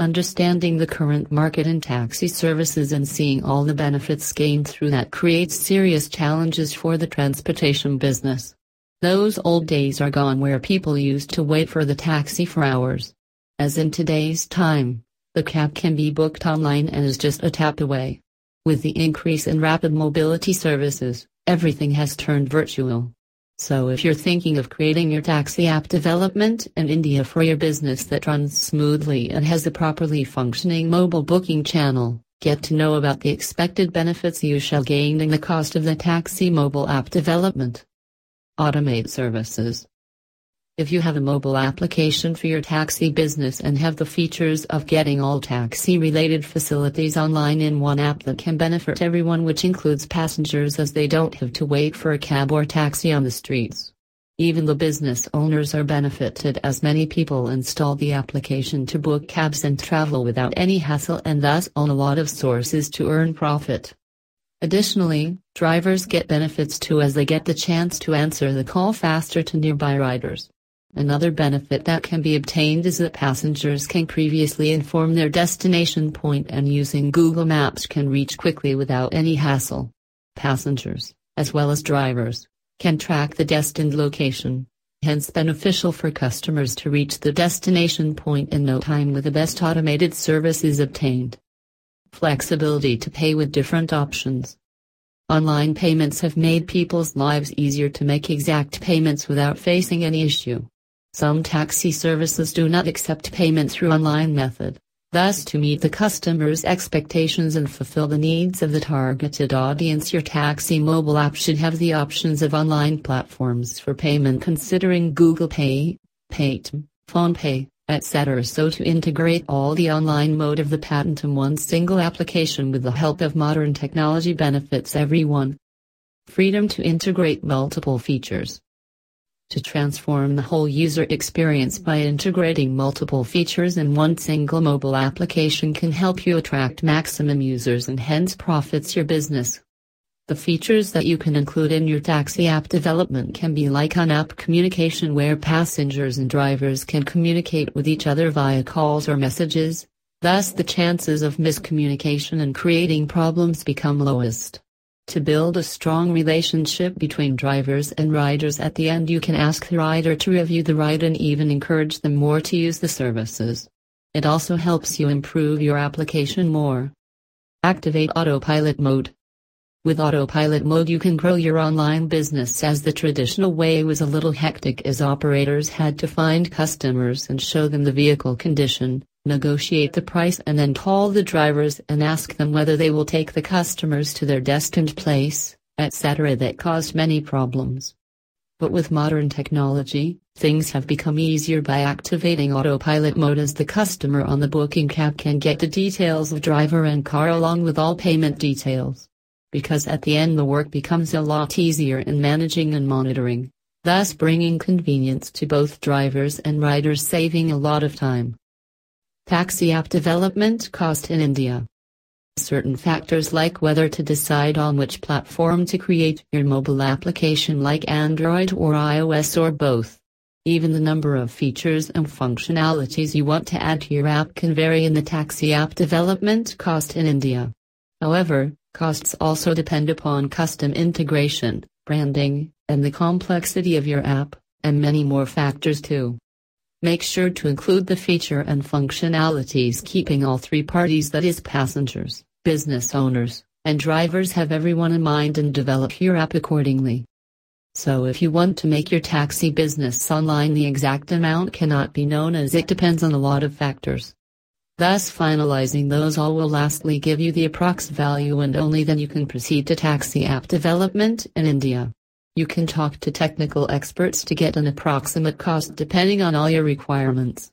Understanding the current market in taxi services and seeing all the benefits gained through that creates serious challenges for the transportation business. Those old days are gone where people used to wait for the taxi for hours. As in today's time, the cab can be booked online and is just a tap away. With the increase in rapid mobility services, everything has turned virtual. So if you're thinking of creating your taxi app development in India for your business that runs smoothly and has a properly functioning mobile booking channel, get to know about the expected benefits you shall gain and the cost of the taxi mobile app development. Automate services. If you have a mobile application for your taxi business and have the features of getting all taxi related facilities online in one app that can benefit everyone, which includes passengers as they don't have to wait for a cab or taxi on the streets. Even the business owners are benefited as many people install the application to book cabs and travel without any hassle and thus own a lot of sources to earn profit. Additionally, drivers get benefits too as they get the chance to answer the call faster to nearby riders. Another benefit that can be obtained is that passengers can previously inform their destination point and using Google Maps can reach quickly without any hassle. Passengers, as well as drivers, can track the destined location, hence beneficial for customers to reach the destination point in no time with the best automated service is obtained. Flexibility to pay with different options. Online payments have made people's lives easier to make exact payments without facing any issue. Some taxi services do not accept payment through online method. Thus to meet the customer's expectations and fulfill the needs of the targeted audience your taxi mobile app should have the options of online platforms for payment considering Google Pay, Paytm, PhonePe, etc. so to integrate all the online mode of the patent in one single application with the help of modern technology benefits everyone. Freedom to integrate multiple features to transform the whole user experience by integrating multiple features in one single mobile application can help you attract maximum users and hence profits your business. The features that you can include in your taxi app development can be like an app communication where passengers and drivers can communicate with each other via calls or messages, thus the chances of miscommunication and creating problems become lowest. To build a strong relationship between drivers and riders at the end you can ask the rider to review the ride and even encourage them more to use the services. It also helps you improve your application more. Activate autopilot mode. With autopilot mode you can grow your online business as the traditional way was a little hectic as operators had to find customers and show them the vehicle condition, negotiate the price and then call the drivers and ask them whether they will take the customers to their destined place, etc. that caused many problems. But with modern technology, things have become easier by activating autopilot mode as the customer on the booking cab can get the details of driver and car along with all payment details. Because at the end the work becomes a lot easier in managing and monitoring, thus bringing convenience to both drivers and riders saving a lot of time. Taxi app development cost in India. Certain factors like whether to decide on which platform to create your mobile application like Android or iOS or both. Even the number of features and functionalities you want to add to your app can vary in the taxi app development cost in India. However, costs also depend upon custom integration, branding, and the complexity of your app, and many more factors too. Make sure to include the feature and functionalities keeping all three parties that is passengers, business owners, and drivers have everyone in mind and develop your app accordingly. So if you want to make your taxi business online the exact amount cannot be known as it depends on a lot of factors. Thus finalizing those all will lastly give you the approx value and only then you can proceed to taxi app development in India. You can talk to technical experts to get an approximate cost depending on all your requirements.